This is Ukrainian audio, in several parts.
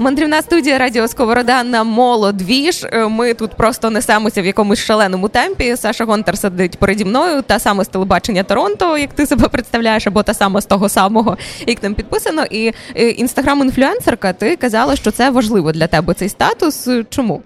Мандрівна студія Радіо Сковорода на молодвіж. Е, ми тут просто несемося в якомусь шаленому темпі. Саша Гонтар сидить переді мною, та саме з телебачення Торонто, як ти себе представляєш, або та сама з того самого, як там підписано. І е, інстаграм-інфлюенсерка, ти казала, що це важливо для тебе цей статус. Чому?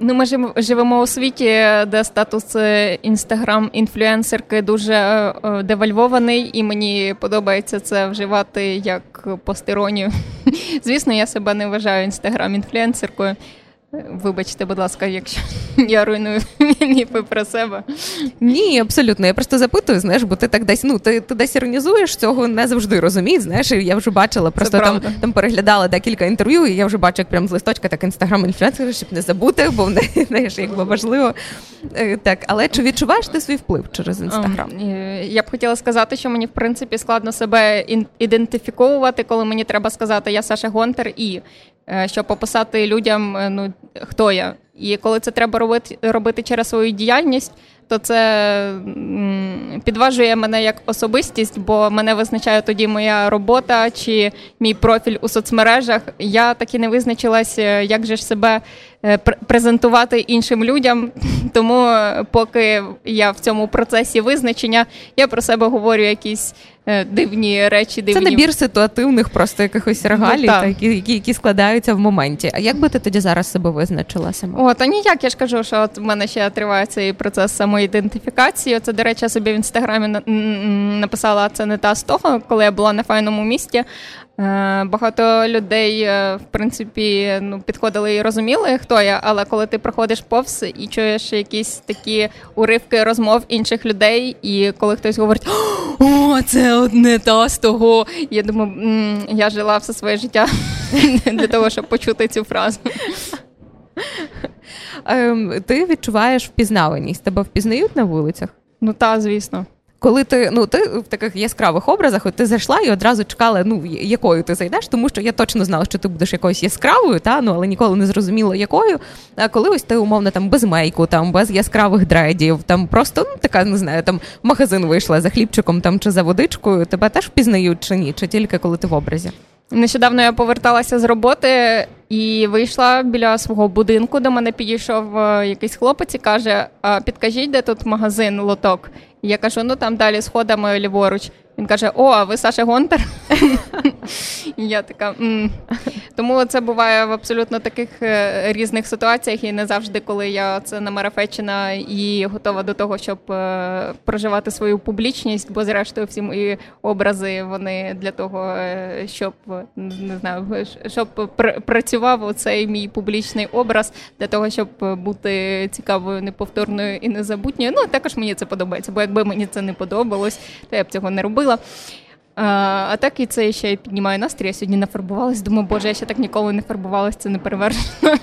Ну, ми живемо у світі, де статус інстаграм-інфлюенсерки дуже е, девальвований, і мені подобається це вживати як постеронію. Звісно, я себе не вважаю інстаграм-інфлюенсеркою. Вибачте, будь ласка, якщо я руйную міфи про себе. Ні, абсолютно. Я просто запитую, знаєш, бо ти так десь ну ти ти десь іронізуєш, цього не завжди розуміють. Знаєш, я вже бачила, просто там там переглядала декілька інтерв'ю, і я вже бачу, як прям з листочка так інстаграм інфлюенсер, щоб не забути, бо в неї знаєш, якби важливо. Е, так, але чи відчуваєш ти свій вплив через інстаграм? Я б хотіла сказати, що мені в принципі складно себе ідентифіковувати, коли мені треба сказати Я Саша Гонтер і Е, щоб описати людям, е, ну хто я. І коли це треба робити робити через свою діяльність, то це підважує мене як особистість, бо мене визначає тоді моя робота чи мій профіль у соцмережах. Я так і не визначилась, е, як же ж себе презентувати іншим людям. Тому, поки я в цьому процесі визначення, я про себе говорю якісь Е, дивні речі. Дивні. Це набір ситуативних просто якихось регалій, ну, так. які, які які, складаються в моменті. А як би ти тоді зараз себе визначила сама? О, та ніяк я ж кажу, що от в мене ще триває цей процес самоідентифікації. Це, до речі, я собі в інстаграмі написала це не та з того, коли я була на файному місті. Е, багато людей, е, в принципі, ну, підходили і розуміли, хто я, але коли ти проходиш повз і чуєш якісь такі уривки розмов інших людей, і коли хтось говорить, о, це одне та з того. Я думаю, я жила все своє життя для того, щоб почути цю фразу. Ем, ти відчуваєш впізнаваність? Тебе впізнають на вулицях? Ну так, звісно коли ти ну ти в таких яскравих образах, от ти зайшла і одразу чекала, ну якою ти зайдеш, тому що я точно знала, що ти будеш якоюсь яскравою, та ну але ніколи не зрозуміла, якою. А коли ось ти умовно там без мейку, там без яскравих дредів, там просто ну така не знаю, там в магазин вийшла за хлібчиком там чи за водичкою, тебе теж впізнають чи ні, чи тільки коли ти в образі. Нещодавно я поверталася з роботи і вийшла біля свого будинку. До мене підійшов е, якийсь хлопець і каже: а підкажіть, де тут магазин лоток? І я кажу: ну там далі сходами ліворуч. Він каже: О, а ви Саша Гонтар? Я така. М-". Тому це буває в абсолютно таких е, різних ситуаціях, і не завжди, коли я це намарафечена і готова до того, щоб е, проживати свою публічність, бо зрештою всі мої образи вони для того, е, щоб не знаю, щоб працював цей мій публічний образ для того, щоб бути цікавою, неповторною і незабутньою. Ну також мені це подобається, бо якби мені це не подобалось, то я б цього не робила. А так і це ще й піднімає настрій. Я сьогодні нафарбувалась. Думаю, боже, я ще так ніколи не фарбувалась, це не перевершено.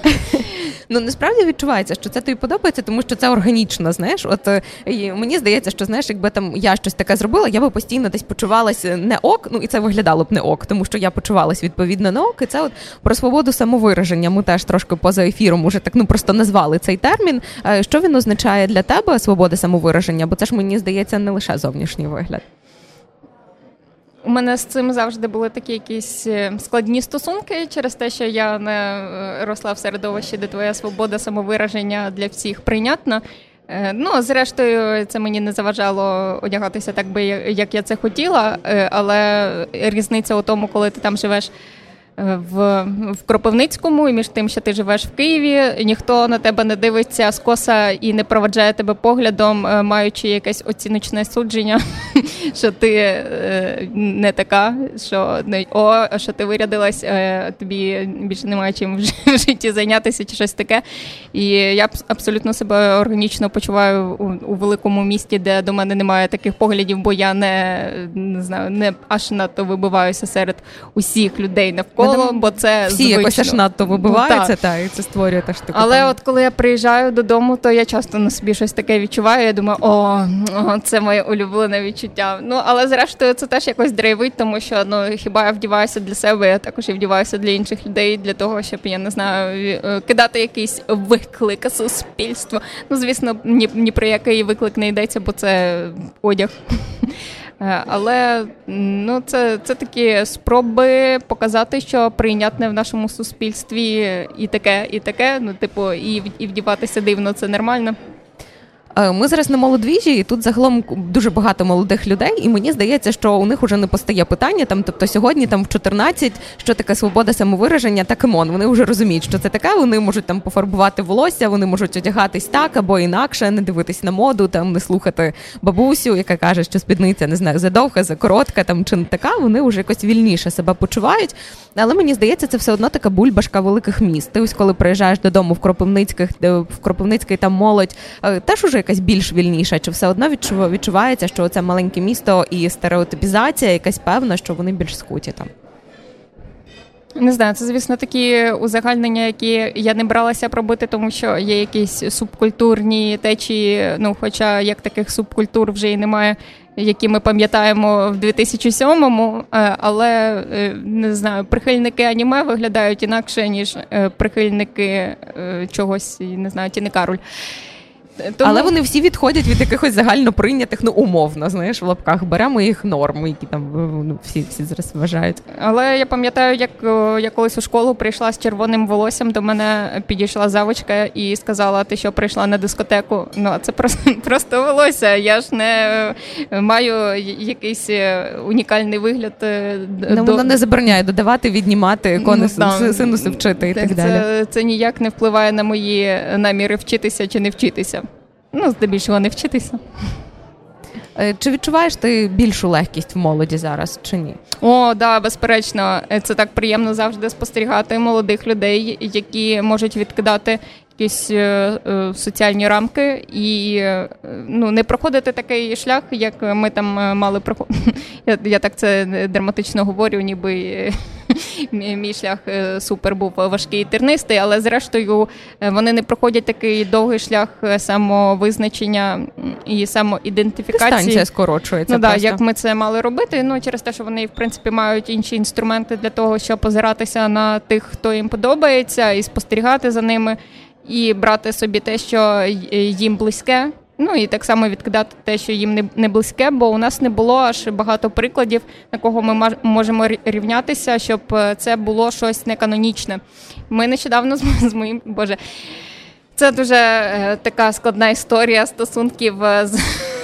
Ну насправді відчувається, що це тобі подобається, тому що це органічно. Знаєш, от е, і мені здається, що знаєш, якби там я щось таке зробила, я би постійно десь почувалася не ок. Ну і це виглядало б не ок, тому що я почувалась відповідно не ок. І це от про свободу самовираження. Ми теж трошки поза ефіром уже так ну просто назвали цей термін. Е, що він означає для тебе свобода самовираження? Бо це ж мені здається не лише зовнішній вигляд. У мене з цим завжди були такі якісь е, складні стосунки через те, що я не е, росла в середовищі, де твоя свобода самовираження для всіх прийнятна. Е, ну, зрештою, це мені не заважало одягатися так би, як я це хотіла, але різниця у тому, коли ти там живеш. Е, в в Кропивницькому, і між тим, що ти живеш в Києві, ніхто на тебе не дивиться скоса і не проведжає тебе поглядом, е, маючи якесь оціночне судження, що ти е, не така, що не о, що ти вирядилась, тобі більше немає чим в житті зайнятися чи щось таке. І я абсолютно себе органічно почуваю у, великому місті, де до мене немає таких поглядів, бо я не не знаю, не аж надто вибиваюся серед усіх людей навколо коло, бо це всі звично. якось аж надто вибиваються, ну, та і це створює теж таку. Але от коли я приїжджаю додому, то я часто на собі щось таке відчуваю. Я думаю, о, це моє улюблене відчуття. Ну але зрештою це теж якось драйвить, тому що ну хіба я вдіваюся для себе, я також і вдіваюся для інших людей, для того, щоб я не знаю, е, кидати якийсь виклик суспільству. Ну звісно, ні, ні про який виклик не йдеться, бо це одяг. Е, але ну, це це такі спроби показати, що прийнятне в нашому суспільстві і таке, і таке. Ну, типу, і і вдіватися дивно, це нормально. Е, ми зараз на молодвіжі, і тут загалом дуже багато молодих людей, і мені здається, що у них вже не постає питання. Там, тобто сьогодні, там в 14, що таке свобода самовираження, та кемон. Вони вже розуміють, що це таке. Вони можуть там пофарбувати волосся, вони можуть одягатись так або інакше, не дивитись на моду, там не слухати бабусю, яка каже, що спідниця не знаю, задовга, закоротка там чи не така. Вони вже якось вільніше себе почувають. Але мені здається, це все одно така бульбашка великих міст. Ти ось коли приїжджаєш додому в Кропивницьких, в Кропивницький там молодь е, теж уже якась більш вільніша, чи все одно відчувається, що це маленьке місто і стереотипізація, якась певна, що вони більш скуті там. Не знаю, це звісно такі узагальнення, які я не бралася пробити, тому що є якісь субкультурні течії. Ну, хоча як таких субкультур вже і немає, які ми пам'ятаємо в 2007-му, е, але е, не знаю, прихильники аніме виглядають інакше ніж е, прихильники чогось, не знаю, Тіни Кароль. Тому... Але вони всі відходять від якихось загально прийнятих, ну умовно, знаєш, в лапках беремо їх норм, які там ну, всі всі зараз вважають. Але я пам'ятаю, як я колись у школу прийшла з червоним волоссям, до мене підійшла завочка і сказала: Ти що прийшла на дискотеку? Ну а це просто просто волосся. Я ж не е, маю якийсь е, унікальний вигляд. Е, ну, до... Воно не забороняє додавати, віднімати конуси, ну, синуси вчити і так, так далі. Це, це ніяк не впливає на мої наміри вчитися чи не вчитися. Ну, здебільшого не вчитися. Е, чи відчуваєш ти більшу легкість в молоді зараз чи ні? О, да, безперечно, е, це так приємно завжди спостерігати молодих людей, які можуть відкидати якісь е, соціальні рамки і ну, не проходити такий шлях, як ми там мали проходити. Я, я так це драматично говорю, ніби мій шлях супер був важкий і тернистий, але зрештою вони не проходять такий довгий шлях самовизначення і самоідентифікації. Дистанція скорочується. Ну, да, як ми це мали робити. Ну через те, що вони в принципі мають інші інструменти для того, щоб позиратися на тих, хто їм подобається, і спостерігати за ними і брати собі те, що їм близьке. Ну і так само відкидати те, що їм не близьке, бо у нас не було аж багато прикладів, на кого ми можемо рівнятися, щоб е, це було щось неканонічне. Ми нещодавно з моїм боже, це дуже е, така складна історія стосунків е, з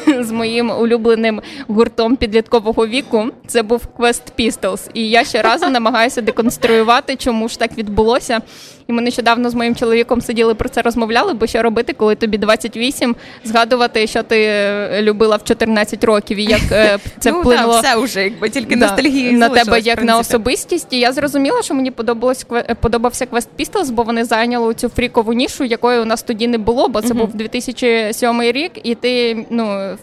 з моїм улюбленим гуртом підліткового віку. Це був Quest Pistols. І я ще щоразу намагаюся деконструювати, чому ж так відбулося. І ми нещодавно з моїм чоловіком сиділи про це розмовляли, бо що робити, коли тобі 28, згадувати, що ти е, любила в 14 років, і як е, це ну, вплинуло все вже, якби тільки да, ностальгії на тебе як на особистість. І я зрозуміла, що мені подобалось подобався Quest Pistols, бо вони зайняли цю фрікову нішу, якої у нас тоді не було, бо це uh-huh. був 2007 рік, і ти ну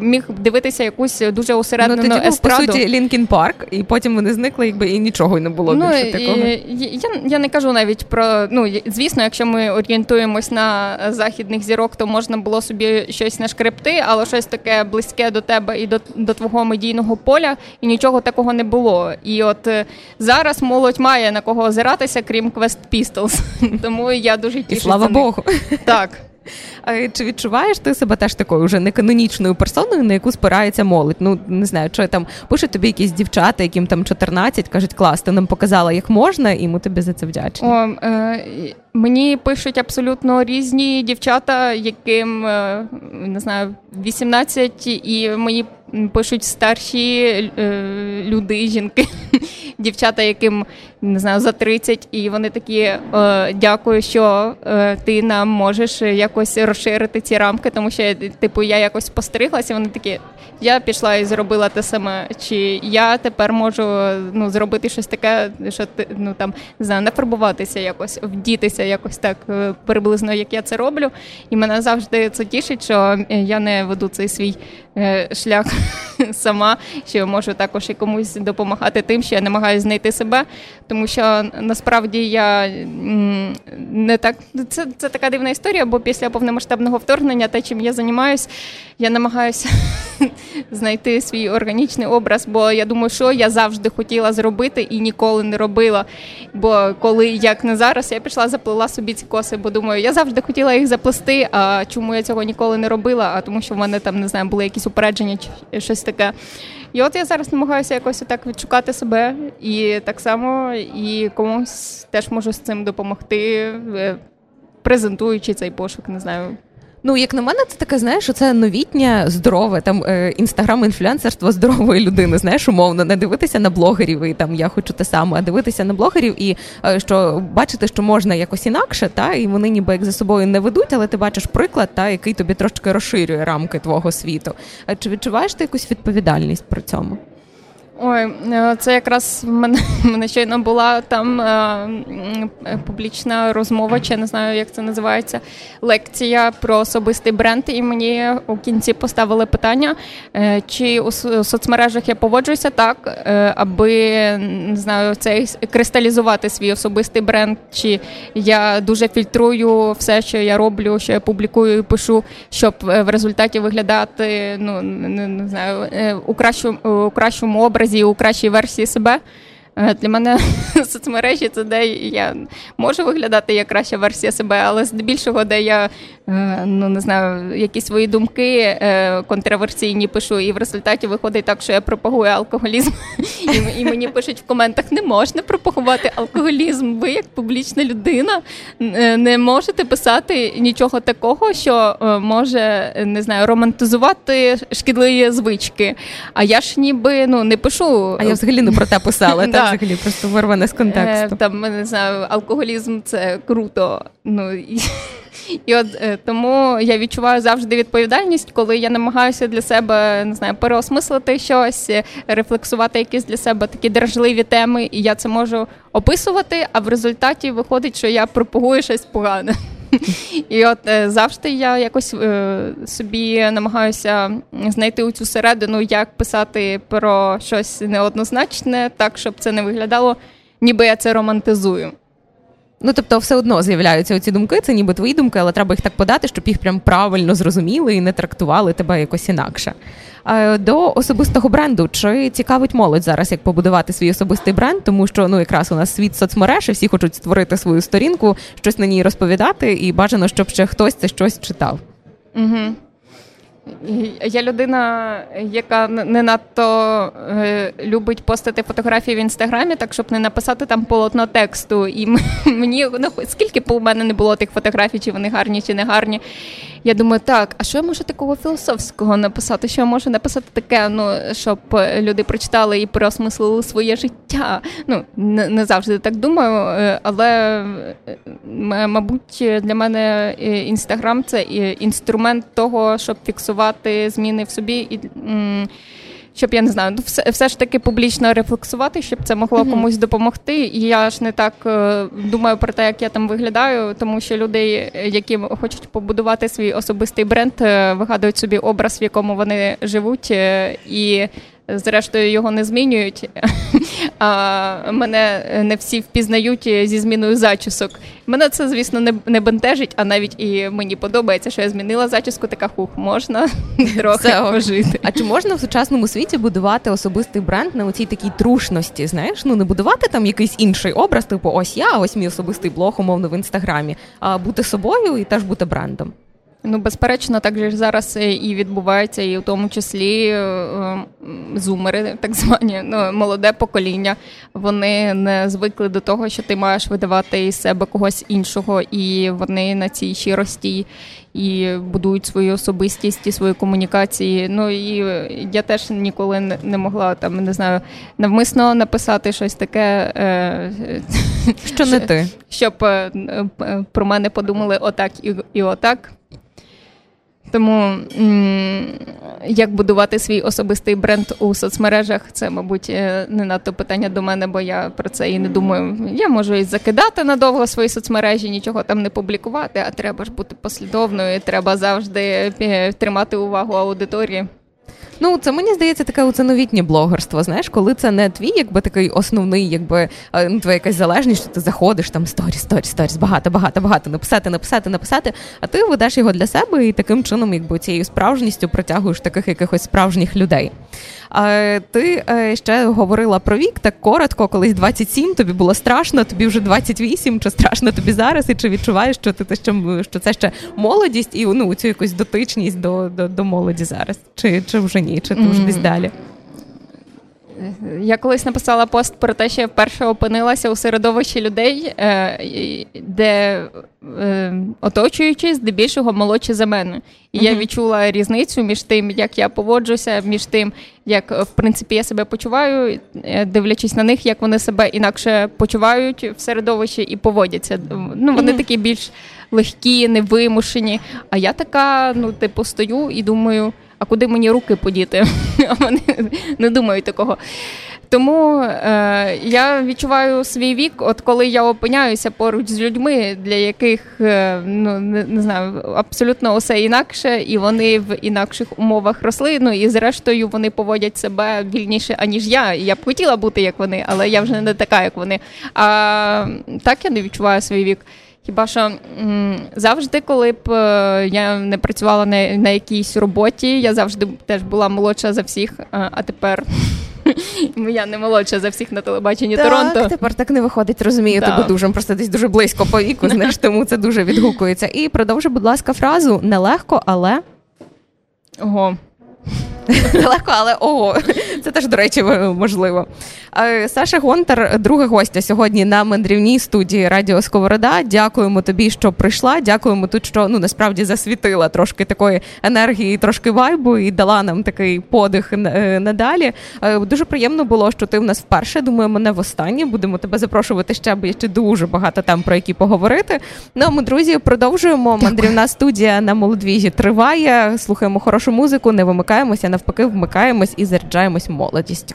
міг дивитися якусь дуже усереднену ну, тоді естраду. Був, по суті Лінкін Парк, і потім вони зникли, якби і нічого не було. Ну, більше такого. Я, я не кажу навіть про ну звісно, якщо ми орієнтуємось на західних зірок, то можна було собі щось нашкребти, але щось таке близьке до тебе і до до твого медійного поля, і нічого такого не було. І от е, зараз молодь має на кого озиратися, крім Quest Pistols. Тому я дуже тішу. І Слава Богу. Так. Чи відчуваєш ти себе теж такою вже неканонічною персоною, на яку спирається молодь? Ну не знаю, що там пишуть тобі якісь дівчата, яким там 14, кажуть, клас, ти нам показала, як можна, і ми тобі за це вдячні. О, е, Мені пишуть абсолютно різні дівчата, яким е, не знаю 18, і мені пишуть старші е, люди, жінки, дівчата, яким не знаю за 30, і вони такі е, дякую, що е, ти нам можеш якось розширити ці рамки, тому що типу я якось постриглася. Вони такі, я пішла і зробила те саме. Чи я тепер можу ну зробити щось таке, що ти ну там не знаю, нафарбуватися якось, вдітися якось так приблизно, як я це роблю. І мене завжди це тішить, що я не веду цей свій шлях сама, що можу також і комусь допомагати тим, що я намагаюся знайти себе, тому що насправді я не так це це така дивна історія, бо після повномасштабного вторгнення, те, чим я займаюся, я намагаюся знайти свій органічний образ. Бо я думаю, що я завжди хотіла зробити і ніколи не робила. Бо коли як не зараз, я пішла, заплела собі ці коси, бо думаю, я завжди хотіла їх заплести. А чому я цього ніколи не робила? А тому, що в мене там не знаю, були якісь упередження чи щось таке. І от я зараз намагаюся якось так відшукати себе, і так само і комусь теж можу з цим допомогти, е, презентуючи цей пошук, не знаю. Ну, як на мене, це таке, знаєш, це новітнє здорове там е, інстаграм-інфлюенсерство здорової людини. Знаєш, умовно, не дивитися на блогерів і там я хочу те саме, а дивитися на блогерів і е, що бачити, що можна якось інакше, та і вони ніби як за собою не ведуть, але ти бачиш приклад, та який тобі трошки розширює рамки твого світу. Чи відчуваєш ти якусь відповідальність про цьому? Ой, е, це якраз в мене мене щойно була там е, публічна розмова, чи не знаю, як це називається, лекція про особистий бренд. І мені у кінці поставили питання, е, чи у соцмережах я поводжуся так, е, аби не знаю, цей кристалізувати свій особистий бренд, чи я дуже фільтрую все, що я роблю, що я публікую і пишу, щоб е, в результаті виглядати ну не, не знаю е, у кращому у кращому образі образі у кращій версії себе. Е, для мене соцмережі це де я можу виглядати як краща версія себе, але здебільшого, де я Е, ну не знаю, якісь свої думки е, контроверсійні пишу, і в результаті виходить так, що я пропагую алкоголізм. І і мені пишуть в коментах: не можна пропагувати алкоголізм. Ви, як публічна людина, не можете писати нічого такого, що може не знаю, романтизувати шкідливі звички. А я ж ніби ну не пишу. А я взагалі не про те писала, взагалі просто вирване з контексту. Там не знаю, алкоголізм це круто. Ну і от е, тому я відчуваю завжди відповідальність, коли я намагаюся для себе не знаю, переосмислити щось, рефлексувати якісь для себе такі дражливі теми, і я це можу описувати. А в результаті виходить, що я пропагую щось погане. І от е, завжди я якось е, собі намагаюся знайти у цю середину, як писати про щось неоднозначне, так щоб це не виглядало, ніби я це романтизую. Ну, тобто, все одно з'являються оці думки, це ніби твої думки, але треба їх так подати, щоб їх прям правильно зрозуміли і не трактували тебе якось інакше. До особистого бренду чи цікавить молодь зараз, як побудувати свій особистий бренд, тому що ну якраз у нас світ соцмереж, і всі хочуть створити свою сторінку, щось на ній розповідати, і бажано, щоб ще хтось це щось читав. Угу. Я людина, яка не надто е, любить постити фотографії в інстаграмі, так щоб не написати там полотно тексту. І мені ну, скільки б у мене не було тих фотографій, чи вони гарні, чи не гарні. Я думаю, так, а що я можу такого філософського написати? Що я можу написати таке, ну щоб люди прочитали і переосмислили своє життя? Ну не, не завжди так думаю, е, але е, мабуть для мене інстаграм це інструмент того, щоб фіксувати зміни в собі і щоб я не знаю, ну, все все ж таки публічно рефлексувати, щоб це могло mm-hmm. комусь допомогти. І я ж не так е, думаю про те, як я там виглядаю, тому що людей, які хочуть побудувати свій особистий бренд, е, вигадують собі образ, в якому вони живуть, е, і зрештою його не змінюють. А мене не всі впізнають зі зміною зачісок. Мене це, звісно, не не бентежить, а навіть і мені подобається, що я змінила зачіску. Така хух, можна трохи пожити. А чи можна в сучасному світі будувати особистий бренд на оцій такій трушності? Знаєш, ну не будувати там якийсь інший образ, типу ось я, ось мій особистий блог, умовно в інстаграмі, а бути собою і теж бути брендом. Ну, безперечно, так же зараз і відбувається, і в тому числі е, зумери, так звані ну, молоде покоління. Вони не звикли до того, що ти маєш видавати із себе когось іншого, і вони на цій щирості і будують свою особистість і свої комунікації. Ну і я теж ніколи не могла там не знаю навмисно написати щось таке, е, що не ти, щоб е, про мене подумали отак і, і отак. Тому як будувати свій особистий бренд у соцмережах, це, мабуть, е, не надто питання до мене, бо я про це і не думаю. Я можу і закидати надовго свої соцмережі, нічого там не публікувати, а треба ж бути послідовною, треба завжди е, тримати увагу аудиторії. Ну, це мені здається таке оце новітнє блогерство. Знаєш, коли це не твій, якби такий основний, якби е, ну, твоя якась залежність, що ти заходиш там сторіс, сторіс, сторіс, багато, багато, багато написати, написати, написати. А ти ведеш його для себе і таким чином, якби цією справжністю притягуєш таких якихось справжніх людей. А ти е, ще говорила про вік так коротко, колись 27, тобі було страшно, тобі вже 28, чи страшно тобі зараз, і чи відчуваєш, що ти що, що це ще молодість і ну цю якусь дотичність до до, до молоді зараз, чи чи вже ні, чи ти вже десь далі? Я колись написала пост про те, що я вперше опинилася у середовищі людей, е, де е, оточуючи здебільшого молодші за мене. І я відчула різницю між тим, як я поводжуся, між тим, як в принципі я себе почуваю, е, дивлячись на них, як вони себе інакше почувають в середовищі і поводяться. Ну вони такі більш легкі, невимушені. А я така, ну, типу, стою і думаю а куди мені руки подіти? Вони не думають такого. Тому е, я відчуваю свій вік, от коли я опиняюся поруч з людьми, для яких е, ну не, не знаю, абсолютно усе інакше, і вони в інакших умовах росли. Ну і зрештою вони поводять себе вільніше, аніж я. Я б хотіла бути як вони, але я вже не така, як вони. А так я не відчуваю свій вік. Хіба що м- завжди, коли б е, я не працювала на на якійсь роботі, я завжди теж була молодша за всіх, а, а тепер я не молодша за всіх на телебаченні так, Торонто. Тепер так не виходить, розумію да. тебе дуже просто десь дуже близько по віку, знаєш, тому це дуже відгукується. І продовжуй, будь ласка, фразу нелегко, але. Ого. Легко, але ого, це теж, до речі, можливо. Саша Гонтар, друга гостя сьогодні на мандрівній студії Радіо Сковорода. Дякуємо тобі, що прийшла. Дякуємо тут, що ну насправді засвітила трошки такої енергії, трошки вайбу і дала нам такий подих е, надалі. Дуже приємно було, що ти в нас вперше. Думаю, мене в останнє. Будемо тебе запрошувати ще, бо є ще дуже багато тем, про які поговорити. Ну ми, друзі, продовжуємо. Мандрівна студія на молодвіжі триває. Слухаємо хорошу музику, не вимикаємося навпаки, вмикаємось і заряджаємось молодістю.